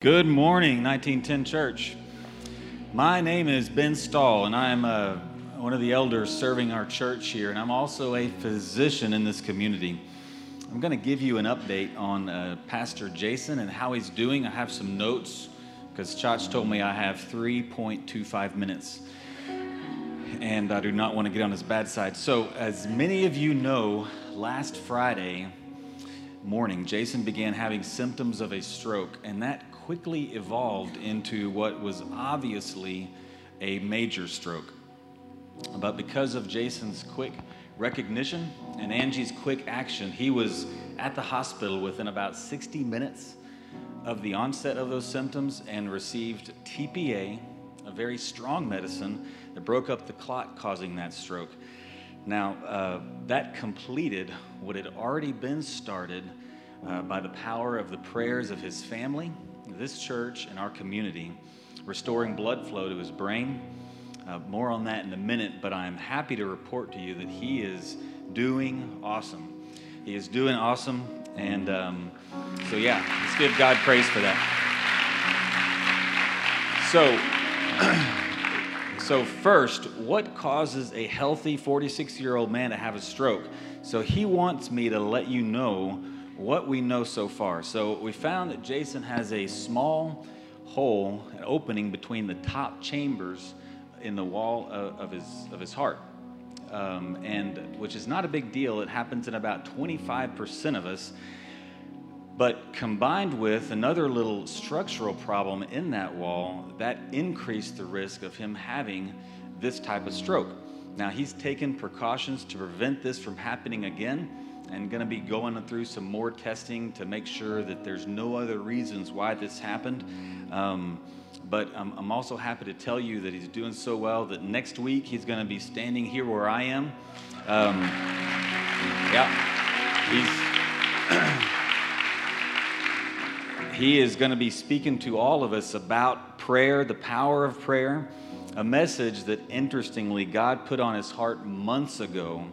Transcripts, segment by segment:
Good morning, 1910 Church. My name is Ben Stahl, and I'm uh, one of the elders serving our church here, and I'm also a physician in this community. I'm going to give you an update on uh, Pastor Jason and how he's doing. I have some notes because Chach told me I have 3.25 minutes, and I do not want to get on his bad side. So, as many of you know, last Friday morning, Jason began having symptoms of a stroke, and that quickly evolved into what was obviously a major stroke. But because of Jason's quick recognition and Angie's quick action, he was at the hospital within about 60 minutes of the onset of those symptoms and received TPA, a very strong medicine that broke up the clot causing that stroke. Now, uh, that completed what had already been started uh, by the power of the prayers of his family this church and our community, restoring blood flow to his brain. Uh, more on that in a minute, but I'm happy to report to you that he is doing awesome. He is doing awesome, and um, so yeah, let's give God praise for that. So, so first, what causes a healthy 46 year old man to have a stroke? So he wants me to let you know what we know so far. So we found that Jason has a small hole, an opening between the top chambers in the wall of, of his of his heart, um, and which is not a big deal. It happens in about 25% of us. But combined with another little structural problem in that wall, that increased the risk of him having this type of stroke. Now, he's taken precautions to prevent this from happening again and going to be going through some more testing to make sure that there's no other reasons why this happened. Um, but I'm, I'm, also happy to tell you that he's doing so well that next week he's going to be standing here where I am. Um, yeah, he's he is going to be speaking to all of us about prayer, the power of prayer, a message that interestingly God put on his heart months ago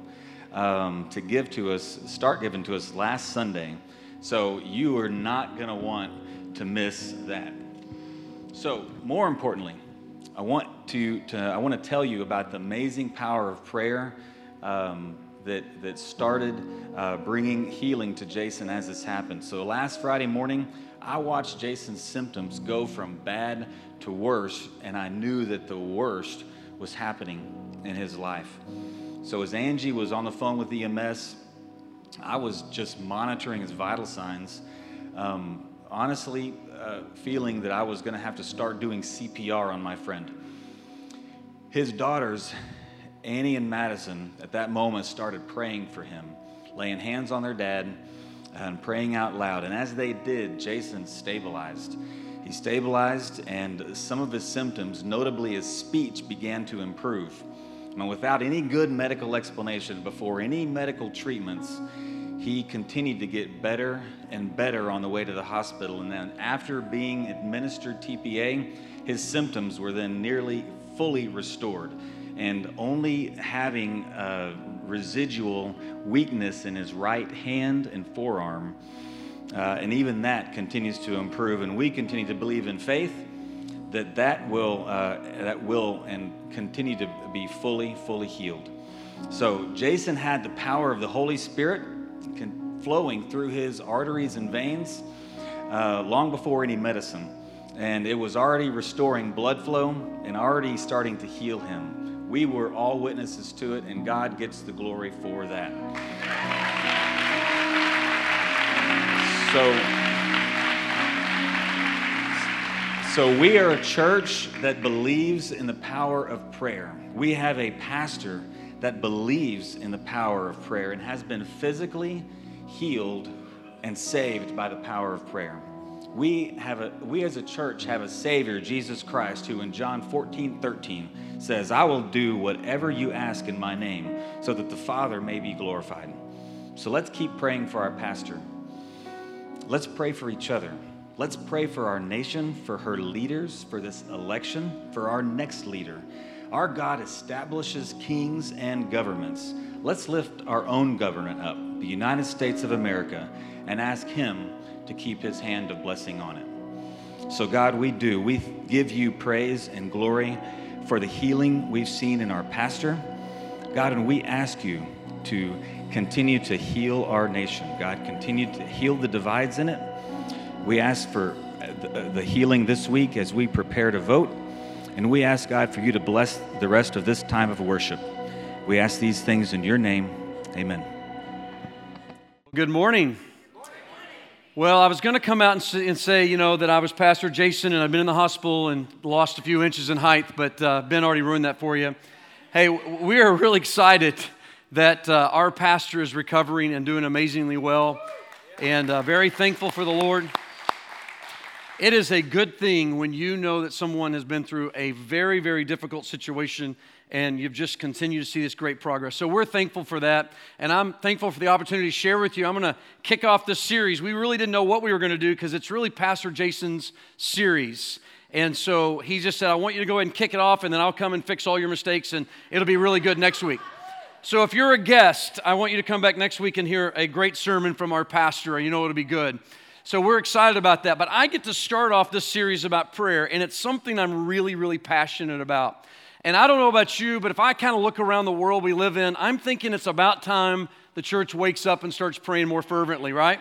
um, to give to us, start giving to us last Sunday. So you are not going to want to miss that. So, more importantly, I want to, to I want to tell you about the amazing power of prayer um, that that started uh, bringing healing to Jason as this happened. So last Friday morning, I watched Jason's symptoms go from bad to worse, and I knew that the worst was happening in his life. So as Angie was on the phone with EMS, I was just monitoring his vital signs. Um, honestly, uh, feeling that I was going to have to start doing CPR on my friend. His daughters, Annie and Madison, at that moment started praying for him, laying hands on their dad and praying out loud. And as they did, Jason stabilized. He stabilized, and some of his symptoms, notably his speech, began to improve. And without any good medical explanation before any medical treatments, he continued to get better and better on the way to the hospital. And then, after being administered TPA, his symptoms were then nearly fully restored. And only having a residual weakness in his right hand and forearm. Uh, and even that continues to improve. And we continue to believe in faith that that will, uh, that will and continue to be fully, fully healed. So Jason had the power of the Holy Spirit flowing through his arteries and veins uh, long before any medicine. And it was already restoring blood flow and already starting to heal him. We were all witnesses to it, and God gets the glory for that. So, So, we are a church that believes in the power of prayer. We have a pastor that believes in the power of prayer and has been physically healed and saved by the power of prayer. We, have a, we as a church have a Savior, Jesus Christ, who in John 14 13 says, I will do whatever you ask in my name so that the Father may be glorified. So let's keep praying for our pastor. Let's pray for each other. Let's pray for our nation, for her leaders, for this election, for our next leader. Our God establishes kings and governments. Let's lift our own government up, the United States of America, and ask Him to keep His hand of blessing on it. So, God, we do. We give you praise and glory for the healing we've seen in our pastor. God, and we ask you to continue to heal our nation. God, continue to heal the divides in it. We ask for the healing this week as we prepare to vote. And we ask, God, for you to bless the rest of this time of worship. We ask these things in your name. Amen. Good morning. Well, I was going to come out and say, you know, that I was Pastor Jason and I've been in the hospital and lost a few inches in height, but uh, Ben already ruined that for you. Hey, we are really excited that uh, our pastor is recovering and doing amazingly well, and uh, very thankful for the Lord. It is a good thing when you know that someone has been through a very, very difficult situation and you've just continued to see this great progress. So we're thankful for that, and I'm thankful for the opportunity to share with you. I'm going to kick off this series. We really didn't know what we were going to do because it's really Pastor Jason's series. And so he just said, I want you to go ahead and kick it off, and then I'll come and fix all your mistakes, and it'll be really good next week. So if you're a guest, I want you to come back next week and hear a great sermon from our pastor. You know it'll be good. So we're excited about that. But I get to start off this series about prayer, and it's something I'm really, really passionate about. And I don't know about you, but if I kind of look around the world we live in, I'm thinking it's about time the church wakes up and starts praying more fervently, right?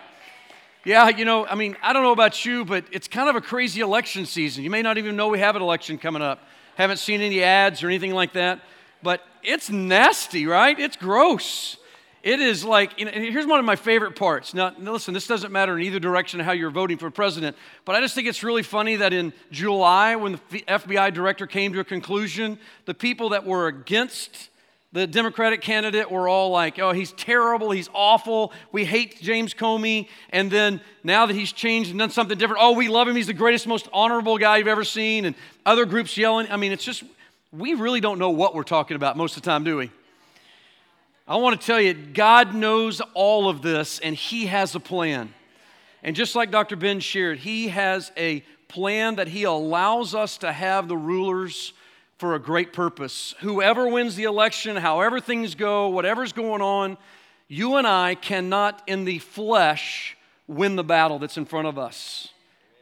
Yeah, you know, I mean, I don't know about you, but it's kind of a crazy election season. You may not even know we have an election coming up. Haven't seen any ads or anything like that, but it's nasty, right? It's gross. It is like, you know, here's one of my favorite parts. Now, listen, this doesn't matter in either direction how you're voting for president, but I just think it's really funny that in July, when the FBI director came to a conclusion, the people that were against the Democratic candidate were all like, oh, he's terrible, he's awful, we hate James Comey. And then now that he's changed and done something different, oh, we love him, he's the greatest, most honorable guy you've ever seen. And other groups yelling. I mean, it's just, we really don't know what we're talking about most of the time, do we? I want to tell you, God knows all of this and He has a plan. And just like Dr. Ben shared, He has a plan that He allows us to have the rulers for a great purpose. Whoever wins the election, however things go, whatever's going on, you and I cannot in the flesh win the battle that's in front of us.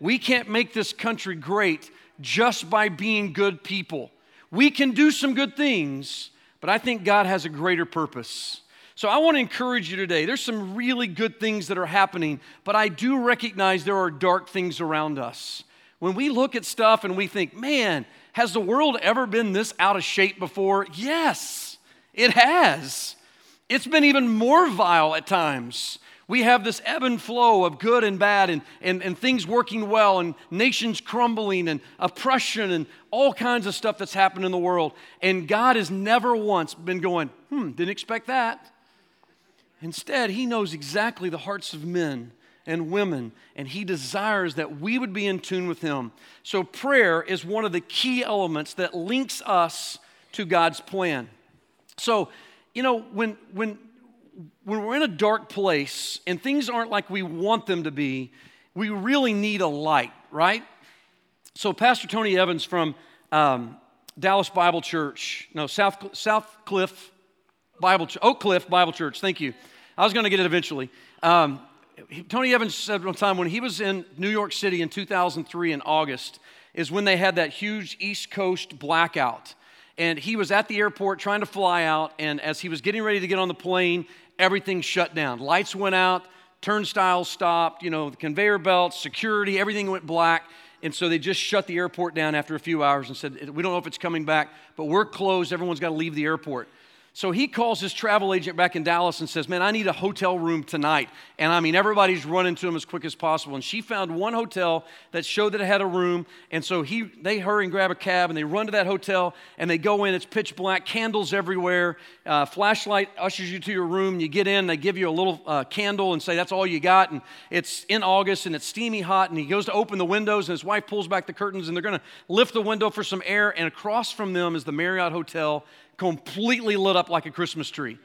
We can't make this country great just by being good people. We can do some good things, but I think God has a greater purpose. So I want to encourage you today. There's some really good things that are happening, but I do recognize there are dark things around us. When we look at stuff and we think, man, has the world ever been this out of shape before? Yes, it has. It's been even more vile at times. We have this ebb and flow of good and bad, and, and, and things working well, and nations crumbling, and oppression, and all kinds of stuff that's happened in the world. And God has never once been going, hmm, didn't expect that. Instead, He knows exactly the hearts of men and women, and He desires that we would be in tune with Him. So, prayer is one of the key elements that links us to God's plan. So, you know, when, when when we're in a dark place and things aren't like we want them to be, we really need a light, right? So, Pastor Tony Evans from um, Dallas Bible Church, no, South, South Cliff Bible, Oak Cliff Bible Church, thank you. I was going to get it eventually. Um, Tony Evans said one time when he was in New York City in 2003 in August, is when they had that huge East Coast blackout. And he was at the airport trying to fly out, and as he was getting ready to get on the plane, everything shut down. Lights went out, turnstiles stopped, you know, the conveyor belts, security, everything went black. And so they just shut the airport down after a few hours and said, We don't know if it's coming back, but we're closed. Everyone's got to leave the airport. So he calls his travel agent back in Dallas and says, Man, I need a hotel room tonight. And I mean, everybody's running to him as quick as possible. And she found one hotel that showed that it had a room. And so he, they hurry and grab a cab and they run to that hotel and they go in. It's pitch black, candles everywhere. Uh, flashlight ushers you to your room. You get in, they give you a little uh, candle and say, That's all you got. And it's in August and it's steamy hot. And he goes to open the windows and his wife pulls back the curtains and they're going to lift the window for some air. And across from them is the Marriott Hotel completely lit up like a Christmas tree.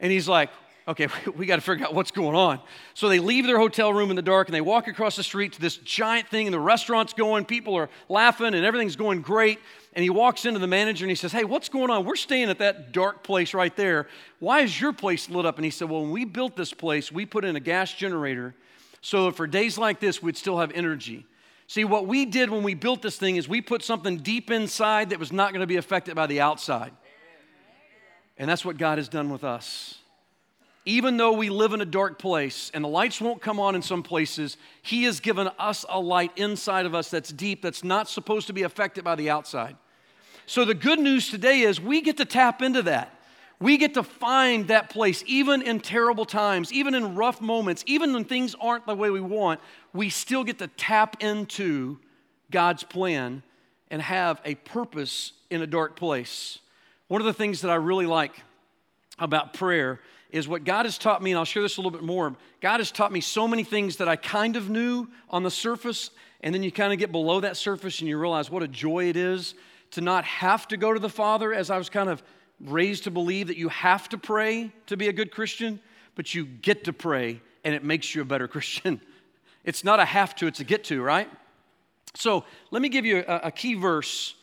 And he's like, okay, we got to figure out what's going on. So they leave their hotel room in the dark and they walk across the street to this giant thing, and the restaurant's going, people are laughing, and everything's going great. And he walks into the manager and he says, Hey, what's going on? We're staying at that dark place right there. Why is your place lit up? And he said, Well, when we built this place, we put in a gas generator so for days like this, we'd still have energy. See, what we did when we built this thing is we put something deep inside that was not going to be affected by the outside. And that's what God has done with us. Even though we live in a dark place and the lights won't come on in some places, He has given us a light inside of us that's deep, that's not supposed to be affected by the outside. So the good news today is we get to tap into that. We get to find that place, even in terrible times, even in rough moments, even when things aren't the way we want, we still get to tap into God's plan and have a purpose in a dark place. One of the things that I really like about prayer is what God has taught me, and I'll share this a little bit more. God has taught me so many things that I kind of knew on the surface, and then you kind of get below that surface and you realize what a joy it is to not have to go to the Father, as I was kind of raised to believe that you have to pray to be a good Christian, but you get to pray and it makes you a better Christian. It's not a have to, it's a get to, right? So let me give you a, a key verse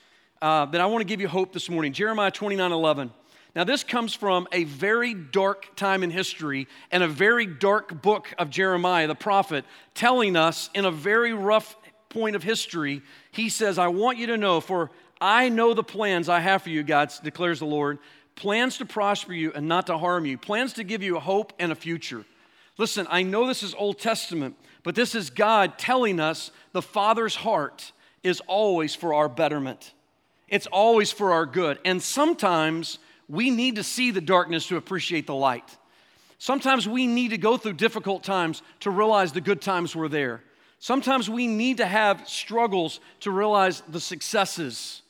uh, that I want to give you hope this morning Jeremiah 29 11. Now, this comes from a very dark time in history and a very dark book of Jeremiah, the prophet, telling us in a very rough point of history, he says, I want you to know, for I know the plans I have for you, God declares the Lord plans to prosper you and not to harm you, plans to give you a hope and a future. Listen, I know this is Old Testament, but this is God telling us the Father's heart is always for our betterment. It's always for our good. And sometimes we need to see the darkness to appreciate the light. Sometimes we need to go through difficult times to realize the good times were there. Sometimes we need to have struggles to realize the successes.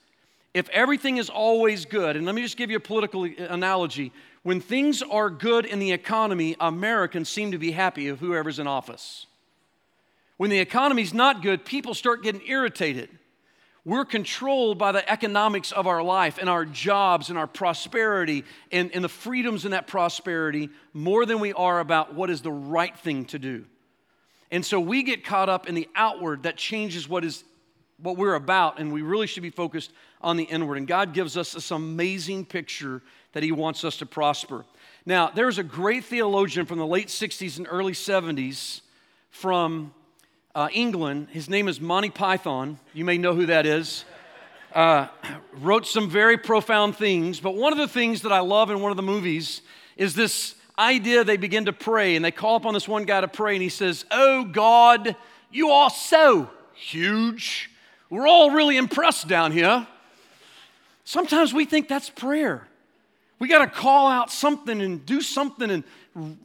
If everything is always good, and let me just give you a political analogy when things are good in the economy, Americans seem to be happy of whoever's in office. When the economy's not good, people start getting irritated. We're controlled by the economics of our life and our jobs and our prosperity and, and the freedoms in that prosperity more than we are about what is the right thing to do. And so we get caught up in the outward that changes what is what we're about, and we really should be focused on the inward. And God gives us this amazing picture that He wants us to prosper. Now, there's a great theologian from the late 60s and early 70s from uh, England. His name is Monty Python. You may know who that is. Uh, wrote some very profound things, but one of the things that I love in one of the movies is this idea they begin to pray, and they call upon this one guy to pray, and he says, Oh God, you are so huge. We're all really impressed down here. Sometimes we think that's prayer. We got to call out something and do something and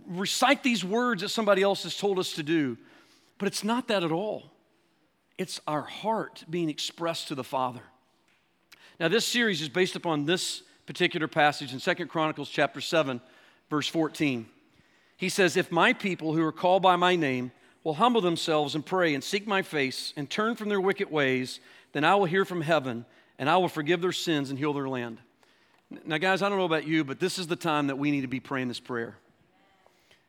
recite these words that somebody else has told us to do. But it's not that at all. It's our heart being expressed to the Father. Now, this series is based upon this particular passage in Second Chronicles chapter 7, verse 14. He says, If my people who are called by my name will humble themselves and pray and seek my face and turn from their wicked ways, then I will hear from heaven and I will forgive their sins and heal their land. Now, guys, I don't know about you, but this is the time that we need to be praying this prayer.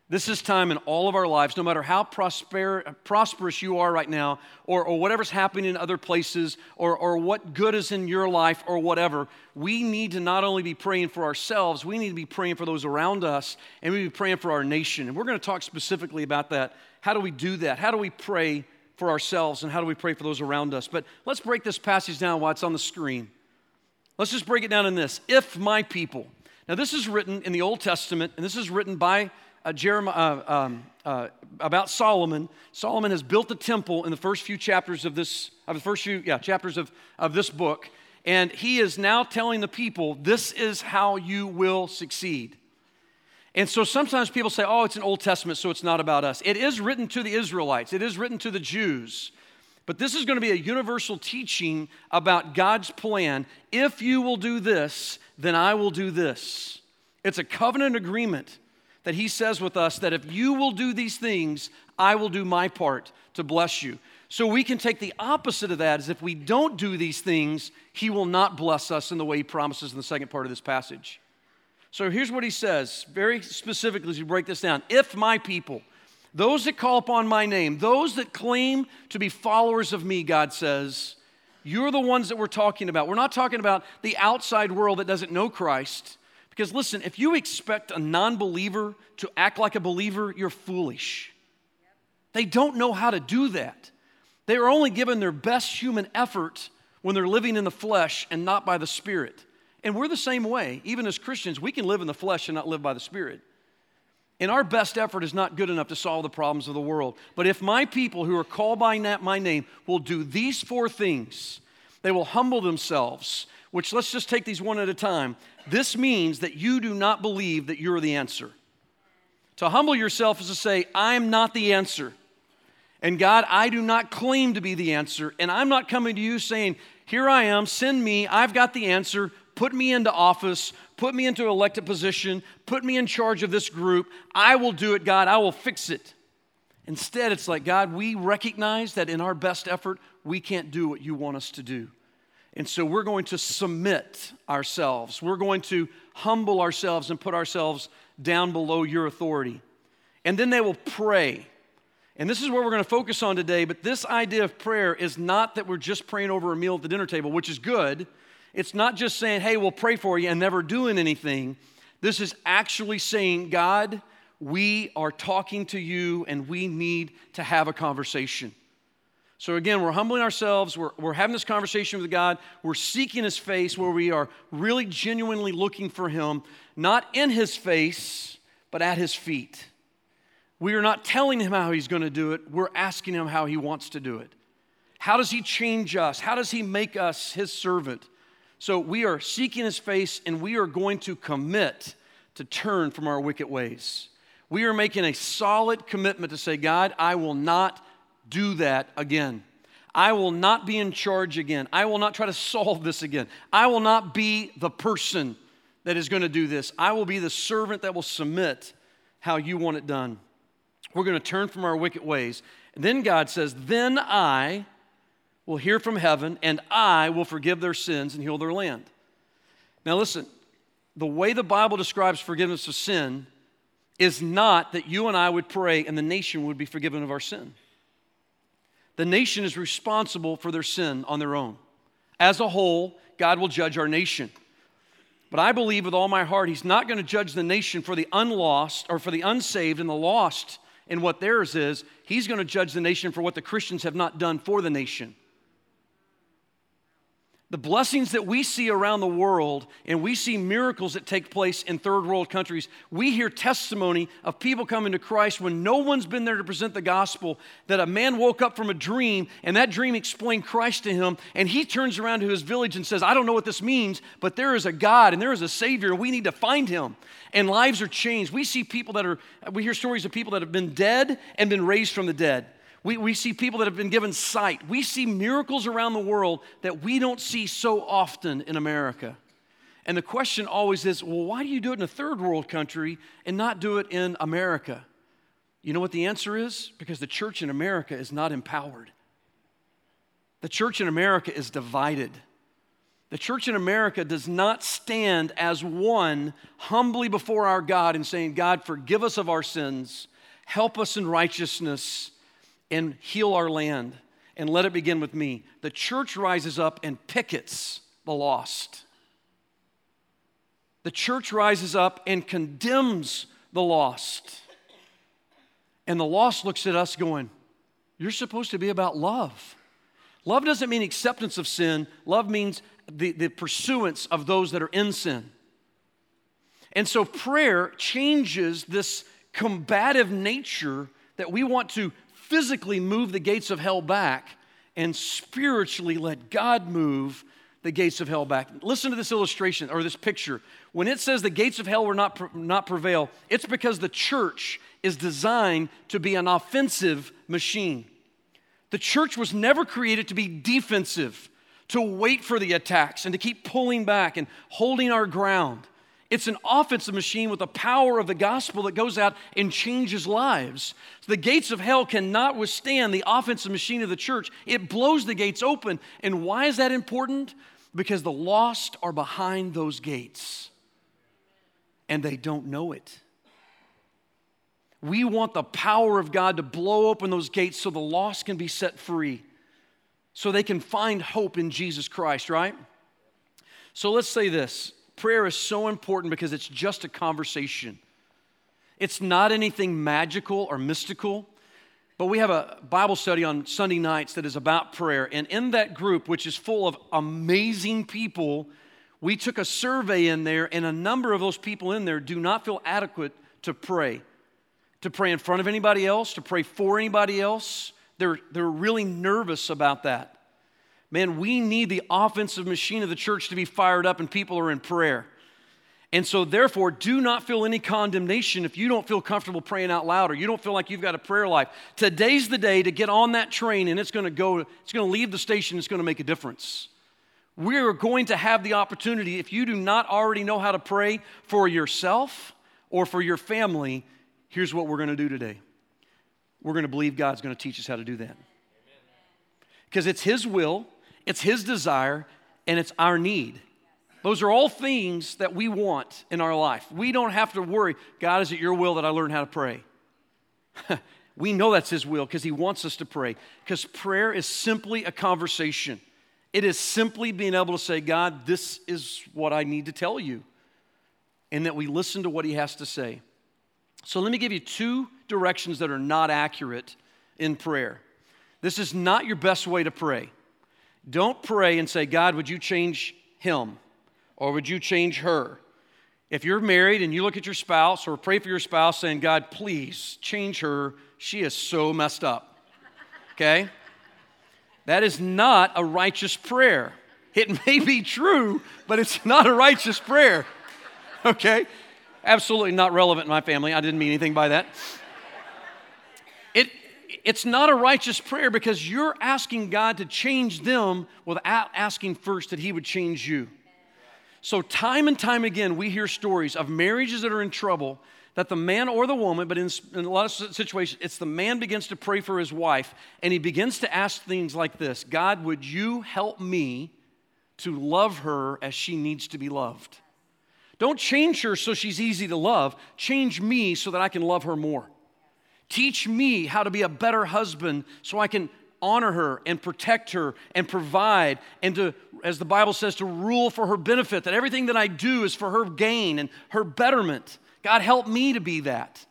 This is time in all of our lives, no matter how prosper, prosperous you are right now, or, or whatever's happening in other places, or, or what good is in your life, or whatever, we need to not only be praying for ourselves, we need to be praying for those around us, and we need to be praying for our nation. And we're going to talk specifically about that. How do we do that? How do we pray for ourselves, and how do we pray for those around us? But let's break this passage down while it's on the screen. Let's just break it down in this If my people. Now, this is written in the Old Testament, and this is written by uh, Jeremiah, uh, um, uh, about Solomon. Solomon has built the temple in the first few chapters of this, of the first few yeah, chapters of, of this book. And he is now telling the people, this is how you will succeed. And so sometimes people say, oh, it's an Old Testament, so it's not about us. It is written to the Israelites, it is written to the Jews. But this is going to be a universal teaching about God's plan. If you will do this, then I will do this. It's a covenant agreement that he says with us that if you will do these things, I will do my part to bless you. So we can take the opposite of that as if we don't do these things, he will not bless us in the way he promises in the second part of this passage. So here's what he says very specifically as you break this down. If my people, those that call upon my name, those that claim to be followers of me, God says, you're the ones that we're talking about. We're not talking about the outside world that doesn't know Christ. Because listen, if you expect a non believer to act like a believer, you're foolish. They don't know how to do that. They are only given their best human effort when they're living in the flesh and not by the Spirit. And we're the same way. Even as Christians, we can live in the flesh and not live by the Spirit. And our best effort is not good enough to solve the problems of the world. But if my people who are called by my name will do these four things, they will humble themselves, which let's just take these one at a time. This means that you do not believe that you're the answer. To humble yourself is to say, I'm not the answer. And God, I do not claim to be the answer. And I'm not coming to you saying, Here I am, send me, I've got the answer, put me into office, put me into elected position, put me in charge of this group. I will do it, God, I will fix it. Instead, it's like, God, we recognize that in our best effort, we can't do what you want us to do. And so we're going to submit ourselves. We're going to humble ourselves and put ourselves down below your authority. And then they will pray. And this is where we're going to focus on today. But this idea of prayer is not that we're just praying over a meal at the dinner table, which is good. It's not just saying, hey, we'll pray for you and never doing anything. This is actually saying, God, we are talking to you and we need to have a conversation. So, again, we're humbling ourselves. We're, we're having this conversation with God. We're seeking His face where we are really genuinely looking for Him, not in His face, but at His feet. We are not telling Him how He's going to do it, we're asking Him how He wants to do it. How does He change us? How does He make us His servant? So we are seeking his face and we are going to commit to turn from our wicked ways. We are making a solid commitment to say, God, I will not do that again. I will not be in charge again. I will not try to solve this again. I will not be the person that is going to do this. I will be the servant that will submit how you want it done. We're going to turn from our wicked ways. And then God says, Then I will hear from heaven, and I will forgive their sins and heal their land. Now, listen, the way the Bible describes forgiveness of sin is not that you and I would pray and the nation would be forgiven of our sin. The nation is responsible for their sin on their own. As a whole, God will judge our nation. But I believe with all my heart, He's not going to judge the nation for the unlost or for the unsaved and the lost in what theirs is. He's going to judge the nation for what the Christians have not done for the nation the blessings that we see around the world and we see miracles that take place in third world countries, we hear testimony of people coming to Christ when no one's been there to present the gospel. That a man woke up from a dream and that dream explained Christ to him, and he turns around to his village and says, I don't know what this means, but there is a God and there is a Savior, and we need to find him. And lives are changed. We see people that are, we hear stories of people that have been dead and been raised from the dead. We, we see people that have been given sight. We see miracles around the world that we don't see so often in America. And the question always is well, why do you do it in a third world country and not do it in America? You know what the answer is? Because the church in America is not empowered. The church in America is divided. The church in America does not stand as one humbly before our God and saying, God, forgive us of our sins, help us in righteousness, and heal our land. And let it begin with me. The church rises up and pickets the lost. The church rises up and condemns the lost. And the lost looks at us going, You're supposed to be about love. Love doesn't mean acceptance of sin, love means the, the pursuance of those that are in sin. And so prayer changes this combative nature that we want to physically move the gates of hell back and spiritually let God move the gates of hell back. Listen to this illustration or this picture. When it says the gates of hell will not, not prevail, it's because the church is designed to be an offensive machine. The church was never created to be defensive, to wait for the attacks and to keep pulling back and holding our ground. It's an offensive machine with the power of the gospel that goes out and changes lives. The gates of hell cannot withstand the offensive machine of the church. It blows the gates open. And why is that important? Because the lost are behind those gates and they don't know it. We want the power of God to blow open those gates so the lost can be set free, so they can find hope in Jesus Christ, right? So let's say this prayer is so important because it's just a conversation. It's not anything magical or mystical. But we have a Bible study on Sunday nights that is about prayer. And in that group, which is full of amazing people, we took a survey in there, and a number of those people in there do not feel adequate to pray. To pray in front of anybody else, to pray for anybody else. They're, they're really nervous about that. Man, we need the offensive machine of the church to be fired up, and people are in prayer. And so, therefore, do not feel any condemnation if you don't feel comfortable praying out loud or you don't feel like you've got a prayer life. Today's the day to get on that train and it's going to go, it's going to leave the station, it's going to make a difference. We are going to have the opportunity, if you do not already know how to pray for yourself or for your family, here's what we're going to do today. We're going to believe God's going to teach us how to do that. Because it's His will, it's His desire, and it's our need. Those are all things that we want in our life. We don't have to worry, God, is it your will that I learn how to pray? we know that's His will because He wants us to pray. Because prayer is simply a conversation, it is simply being able to say, God, this is what I need to tell you. And that we listen to what He has to say. So let me give you two directions that are not accurate in prayer. This is not your best way to pray. Don't pray and say, God, would you change him? or would you change her? If you're married and you look at your spouse or pray for your spouse saying, God, please change her, she is so messed up. Okay? That is not a righteous prayer. It may be true, but it's not a righteous prayer. Okay? Absolutely not relevant in my family. I didn't mean anything by that. It, it's not a righteous prayer because you're asking God to change them without asking first that He would change you. So, time and time again, we hear stories of marriages that are in trouble that the man or the woman, but in, in, a lot of situations, it's the man begins to pray for his wife and he begins to ask things like this God, would you help me to love her as she needs to be loved? Don't change her so she's easy to love. Change me so that I can love her more. Teach me how to be a better husband so I can honor her and protect her and provide and to as the Bible says, to rule for her benefit, that everything that I do is for her gain and her betterment. God, help me to be that.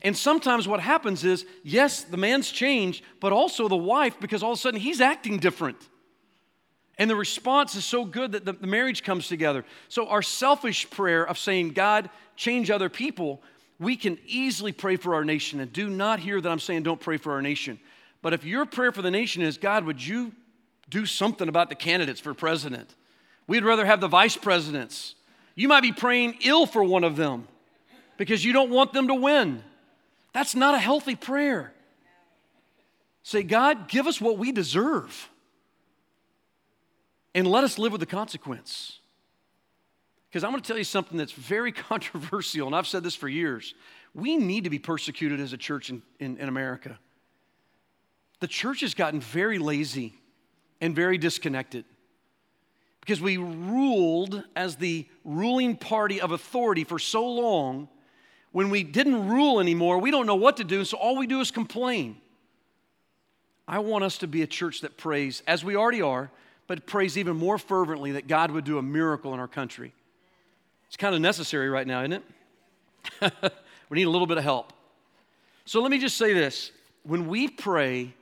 And sometimes what happens is, yes, the man's changed, but also the wife, because all of a sudden he's acting different. And the response is so good that the, marriage comes together. So, our selfish prayer of saying, God, change other people, we can easily pray for our nation. And do not hear that I'm saying don't pray for our nation. But if your prayer for the nation is, God, would you do something about the candidates for president. We'd rather have the vice presidents. You might be praying ill for one of them because you don't want them to win. That's not a healthy prayer. Say, God, give us what we deserve and let us live with the consequence. Because I'm going to tell you something that's very controversial, and I've said this for years. We need to be persecuted as a church in, in, in America. The church has gotten very lazy and very disconnected. Because we ruled as the ruling party of authority for so long, when we didn't rule anymore, we don't know what to do, so all we do is complain. I want us to be a church that prays, as we already are, but prays even more fervently that God would do a miracle in our country. It's kind of necessary right now, isn't it? we need a little bit of help. So let me just say this when we pray,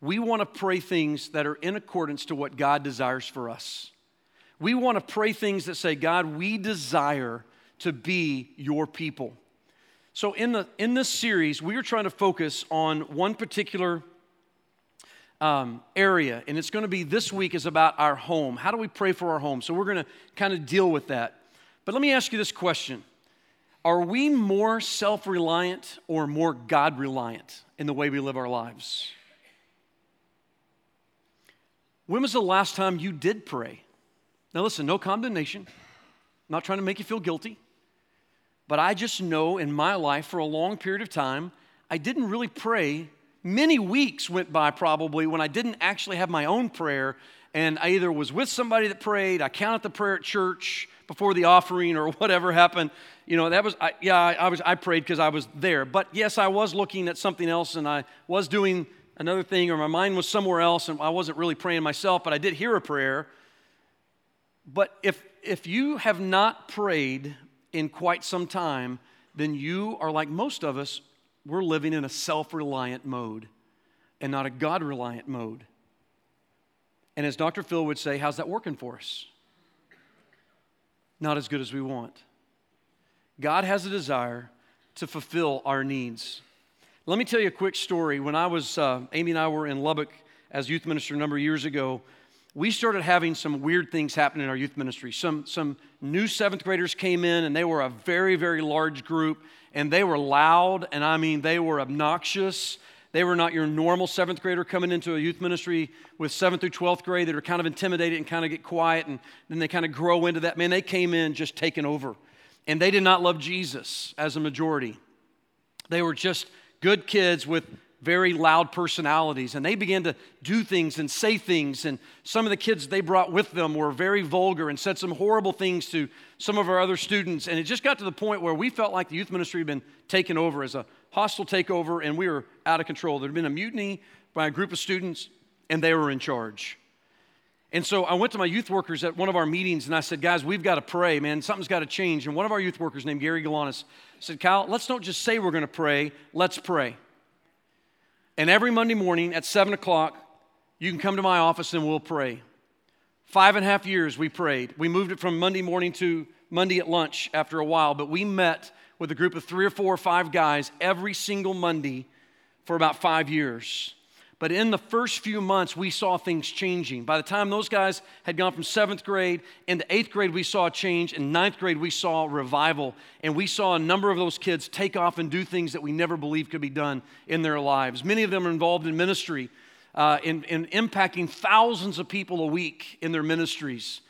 we want to pray things that are in accordance to what God desires for us. We want to pray things that say, God, we desire to be your people. So, in, the, in this series, we are trying to focus on one particular um, area, and it's going to be this week is about our home. How do we pray for our home? So, we're going to kind of deal with that. But let me ask you this question Are we more self reliant or more God reliant in the way we live our lives? When was the last time you did pray? Now, listen, no condemnation. I'm not trying to make you feel guilty. But I just know in my life for a long period of time, I didn't really pray. Many weeks went by probably when I didn't actually have my own prayer. And I either was with somebody that prayed, I counted the prayer at church before the offering or whatever happened. You know, that was, I, yeah, I, was, I prayed because I was there. But yes, I was looking at something else and I was doing another thing, or my mind was somewhere else and I wasn't really praying myself, but I did hear a prayer. But if, if you have not prayed in quite some time, then you are like most of us, we're living in a self reliant mode. and not a God reliant mode. And as Dr. Phil would say, how's that working for us? Not as good as we want. God has a desire to fulfill our needs. Let me tell you a quick story. When I was, uh, Amy and I were in Lubbock as youth minister a number of years ago, we started having some weird things happen in our youth ministry. Some, some new seventh graders came in, and they were a very, very large group, and they were loud, and I mean, they were obnoxious. They were not your normal seventh grader coming into a youth ministry with seventh through 12th grade that are kind of intimidated and kind of get quiet, and then they kind of grow into that. Man, they came in just taking over. And they did not love Jesus as a majority. They were just good kids with very loud personalities and they began to do things and say things and some of the kids they brought with them were very vulgar and said some horrible things to some of our other students and it just got to the point where we felt like the youth ministry had been taken over as a hostile takeover and we were out of control there had been a mutiny by a group of students and they were in charge and so I went to my youth workers at one of our meetings and I said, guys, we've got to pray, man. Something's got to change. And one of our youth workers named Gary Galanis said, Kyle, let's don't just say we're going to pray, let's pray. And every Monday morning at 7 o'clock, you can come to my office and we'll pray. Five and a half years we prayed. We moved it from Monday morning to Monday at lunch after a while, but we met with a group of three or four or five guys every single Monday for about five years. But in the first few months, we saw things changing. By the time those guys had gone from seventh grade into eighth grade, we saw a change. In ninth grade, we saw revival. And we saw a number of those kids take off and do things that we never believed could be done in their lives. Many of them are involved in ministry, uh, in, in impacting thousands of people a week in their ministries.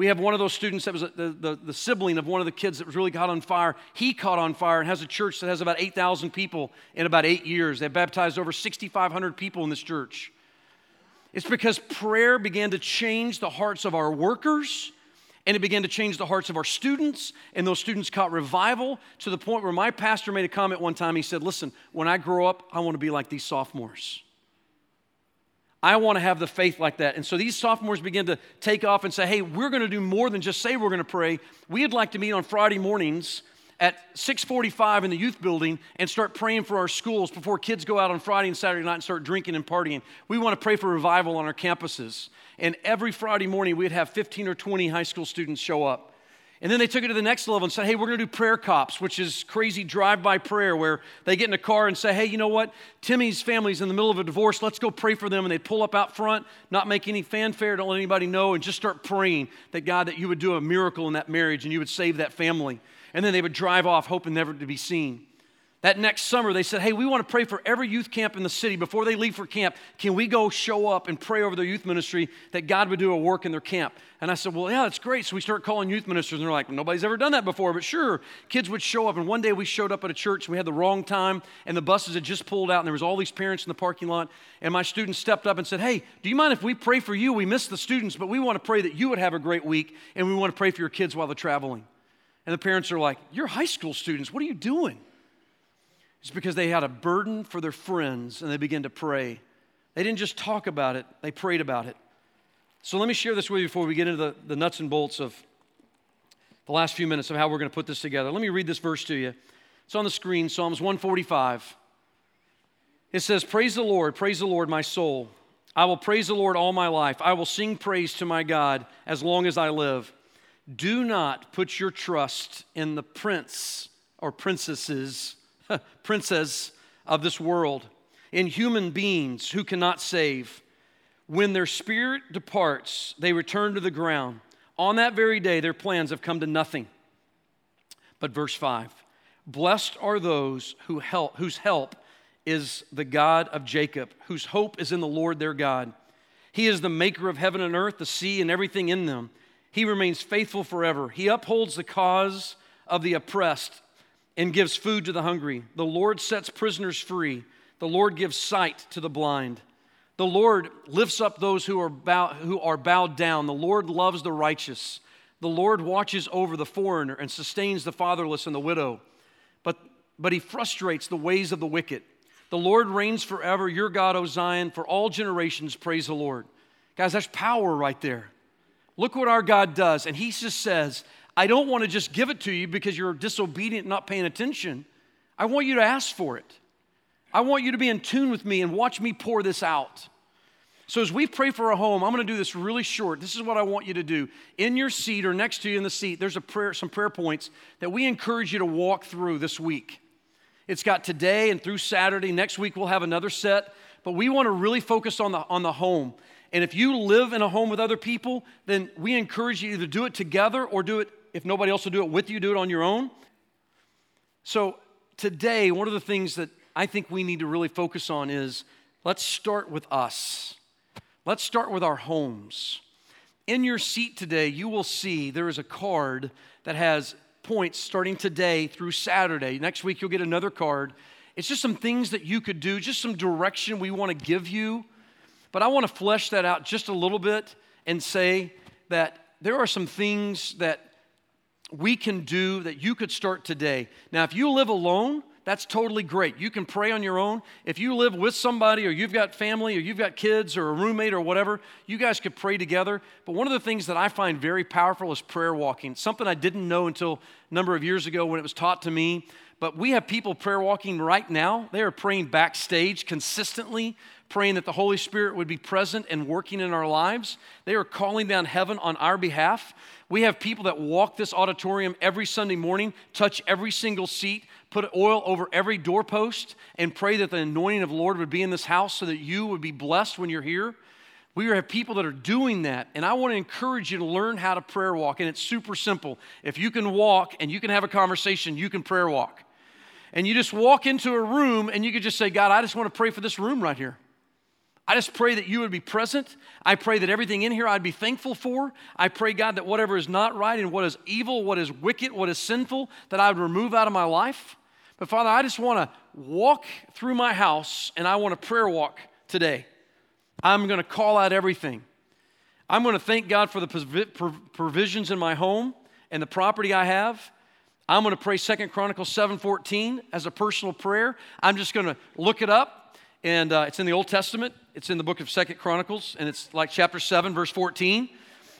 We have one of those students that was the, the, the, sibling of one of the kids that was really caught on fire. He caught on fire and has a church that has about 8,000 people in about eight years. They've baptized over 6,500 people in this church. It's because prayer began to change the hearts of our workers and it began to change the hearts of our students, and those students caught revival to the point where my pastor made a comment one time. He said, Listen, when I grow up, I want to be like these sophomores. I want to have the faith like that. And so these sophomores begin to take off and say, hey, we're going to do more than just say we're going to pray. We'd like to meet on Friday mornings at 6:45 in the youth building and start praying for our schools before kids go out on Friday and Saturday night and start drinking and partying. We want to pray for revival on our campuses. And every Friday morning we'd have 15 or 20 high school students show up. And then they took it to the next level and said, hey, we're going to do prayer cops, which is crazy drive by prayer where they get in a car and say, hey, you know what? Timmy's family's in the middle of a divorce. Let's go pray for them. And they pull up out front, not make any fanfare, don't let anybody know, and just start praying that God, that you would do a miracle in that marriage and you would save that family. And then they would drive off, hoping never to be seen. That next summer, they said, Hey, we want to pray for every youth camp in the city. Before they leave for camp, can we go show up and pray over their youth ministry that God would do a work in their camp? And I said, Well, yeah, that's great. So we start calling youth ministers, and they're like, Nobody's ever done that before, but sure. Kids would show up. And one day we showed up at a church, we had the wrong time, and the buses had just pulled out, and there was all these parents in the parking lot. And my students stepped up and said, Hey, do you mind if we pray for you? We miss the students, but we want to pray that you would have a great week, and we want to pray for your kids while they're traveling. And the parents are like, You're high school students. What are you doing? It's because they had a burden for their friends and they began to pray. They didn't just talk about it, they prayed about it. So let me share this with you before we get into the, the nuts and bolts of the last few minutes of how we're going to put this together. Let me read this verse to you. It's on the screen, Psalms 145. It says, Praise the Lord, praise the Lord, my soul. I will praise the Lord all my life. I will sing praise to my God as long as I live. Do not put your trust in the prince or princesses princess of this world, in human beings who cannot save. When their spirit departs, they return to the ground. On that very day, their plans have come to nothing. But verse 5 Blessed are those who help, whose help is the God of Jacob, whose hope is in the Lord their God. He is the maker of heaven and earth, the sea, and everything in them. He remains faithful forever. He upholds the cause of the oppressed and gives food to the hungry. The Lord sets prisoners free. The Lord gives sight to the blind. The Lord lifts up those who are, bow, who are bowed down. The Lord loves the righteous. The Lord watches over the foreigner and sustains the fatherless and the widow. But, but he frustrates the ways of the wicked. The Lord reigns forever. Your God, O Zion, for all generations, praise the Lord. Guys, that's power right there. Look what our God does. And he just says, I don't want to just give it to you because you're disobedient, not paying attention. I want you to ask for it. I want you to be in tune with me and watch me pour this out. So, as we pray for a home, I'm going to do this really short. This is what I want you to do. In your seat or next to you in the seat, there's a prayer, some prayer points that we encourage you to walk through this week. It's got today and through Saturday. Next week, we'll have another set, but we want to really focus on the, on the home. And if you live in a home with other people, then we encourage you to do it together or do it, if nobody else will do it with you, do it on your own. So, today, one of the things that I think we need to really focus on is let's start with us. Let's start with our homes. In your seat today, you will see there is a card that has points starting today through Saturday. Next week, you'll get another card. It's just some things that you could do, just some direction we want to give you. But I want to flesh that out just a little bit and say that there are some things that we can do that you could start today. Now, if you live alone, that's totally great. You can pray on your own. If you live with somebody or you've got family or you've got kids or a roommate or whatever, you guys could pray together. But one of the things that I find very powerful is prayer walking. Something I didn't know until a number of years ago when it was taught to me. But we have people prayer walking right now. They are praying backstage consistently, praying that the Holy Spirit would be present and working in our lives. They are calling down heaven on our behalf. We have people that walk this auditorium every Sunday morning, touch every single seat, put oil over every doorpost, and pray that the anointing of the Lord would be in this house so that you would be blessed when you're here. We have people that are doing that, and I want to encourage you to learn how to prayer walk, and it's super simple. If you can walk and you can have a conversation, you can prayer walk. And you just walk into a room and you could just say, God, I just want to pray for this room right here. I just pray that you would be present. I pray that everything in here I'd be thankful for. I pray, God, that whatever is not right and what is evil, what is wicked, what is sinful, that I would remove out of my life. But Father, I just want to walk through my house and I want to prayer walk today. I'm going to call out everything. I'm going to thank God for the provisions in my home and the property I have. I'm going to pray Second Chronicles 7:14 as a personal prayer. I'm just going to look it up, and uh, it's in the Old Testament. It's in the book of Second Chronicles, and it's like chapter 7, verse 14.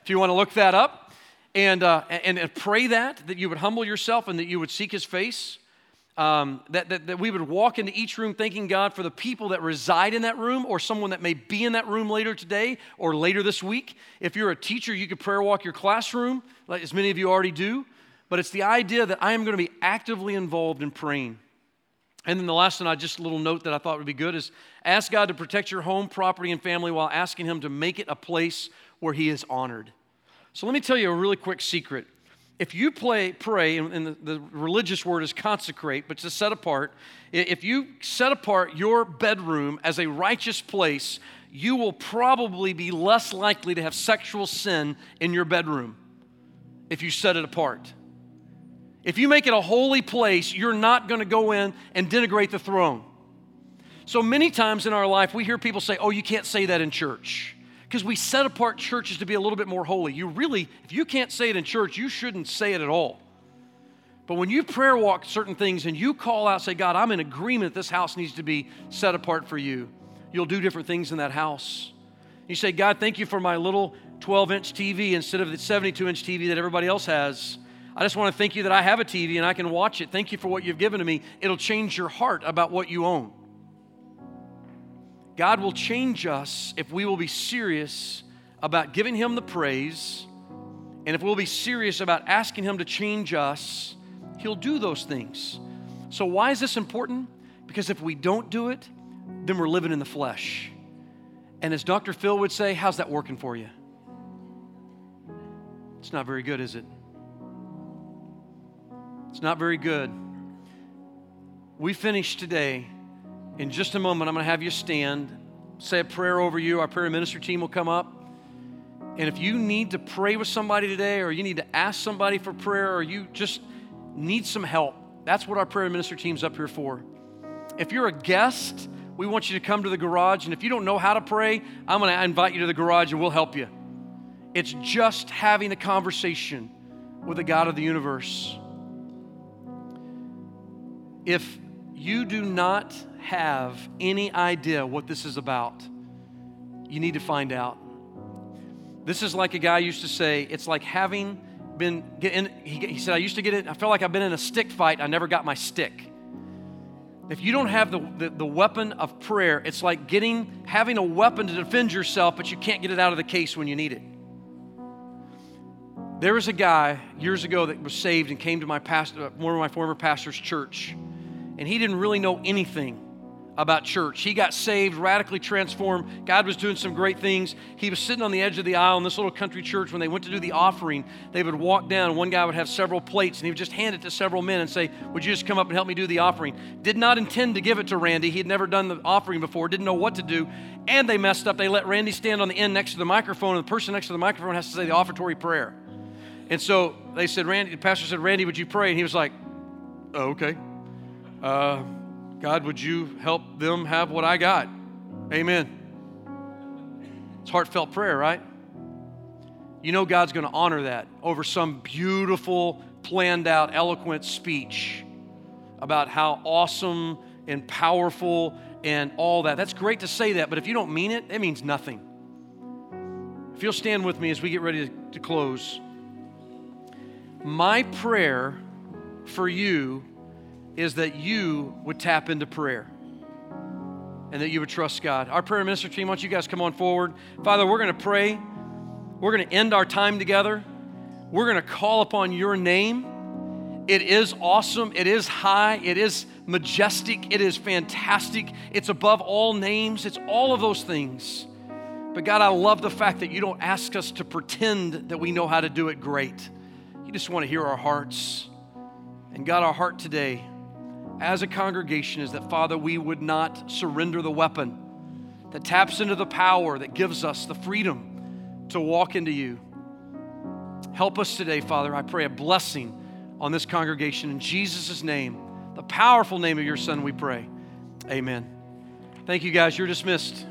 If you want to look that up, and, uh, and, and pray that that you would humble yourself and that you would seek His face um, that, that, that we would walk into each room thanking God for the people that reside in that room or someone that may be in that room later today or later this week. If you're a teacher, you could prayer walk your classroom, like as many of you already do. But it's the idea that I am going to be actively involved in praying. And then the last one, I just a little note that I thought would be good is ask God to protect your home, property, and family while asking Him to make it a place where He is honored. So let me tell you a really quick secret if you play, pray, and the, the, religious word is consecrate, but to set apart, if you set apart your bedroom as a righteous place, you will probably be less likely to have sexual sin in your bedroom if you set it apart. If you make it a holy place, you're not going to go in and denigrate the throne. So many times in our life, we hear people say, Oh, you can't say that in church because we set apart churches to be a little bit more holy. You really, if you can't say it in church, you shouldn't say it at all. But when you prayer walk certain things and you call out, say, God, I'm in agreement this house needs to be set apart for you, you'll do different things in that house. You say, God, thank you for my little 12 inch TV instead of the 72 inch TV that everybody else has. I just want to thank you that I have a TV and I can watch it. Thank you for what you've given to me. It'll change your heart about what you own. God will change us if we will be serious about giving Him the praise, and if we'll be serious about asking Him to change us, He'll do those things. So, why is this important? Because if we don't do it, then we're living in the flesh. And as Dr. Phil would say, how's that working for you? It's not very good, is it? It's not very good. We finish today in just a moment, I'm going to have you stand, say a prayer over you. Our prayer ministry team will come up. And if you need to pray with somebody today, or you need to ask somebody for prayer, or you just need some help, that's what our prayer ministry team's up here for. If you're a guest, we want you to come to the garage. And if you don't know how to pray, I'm going to invite you to the garage and we'll help you. It's just having a conversation with the God of the universe. If you do not have any idea what this is about, you need to find out. This is like a guy used to say, it's like having been, in, he, he said, I used to get it, I felt like I've been in a stick fight, I never got my stick. If you don't have the, the, the, weapon of prayer, it's like getting having a weapon to defend yourself, but you can't get it out of the case when you need it. There was a guy years ago that was saved and came to my pastor, uh, one of my former pastor's church, and he didn't really know anything about church. He got saved, radically transformed. God was doing some great things. He was sitting on the edge of the aisle in this little country church. When they went to do the offering, they would walk down. One guy would have several plates, and he would just hand it to several men and say, Would you just come up and help me do the offering? Did not intend to give it to Randy. He had never done the offering before, didn't know what to do. And they messed up. They let Randy stand on the end next to the microphone, and the person next to the microphone has to say the offertory prayer. And so they said, Randy, the pastor said, Randy, would you pray? And he was like, Oh, okay. Uh, God, would you help them have what I got? Amen. It's heartfelt prayer, right? You know God's going to honor that over some beautiful, planned out, eloquent speech about how awesome and powerful and all that. That's great to say that, but if you don't mean it, it means nothing. If you'll stand with me as we get ready to, to close, my prayer for you is that you would tap into prayer and that you would trust God. Our prayer minister team, why don't you guys come on forward? Father, we're going to pray. We're going to end our time together. We're going to call upon your name. It is awesome. It is high. It is majestic. It is fantastic. It's above all names. It's all of those things. But God, I love the fact that you don't ask us to pretend that we know how to do it great. You just want to hear our hearts. And God, our heart today as a congregation is that, Father, we would not surrender the weapon that taps into the power that gives us the freedom to walk into you. Help us today, Father. I pray a blessing on this congregation in Jesus' name, the powerful name of your Son, we pray. Amen. Thank you, guys. You're dismissed.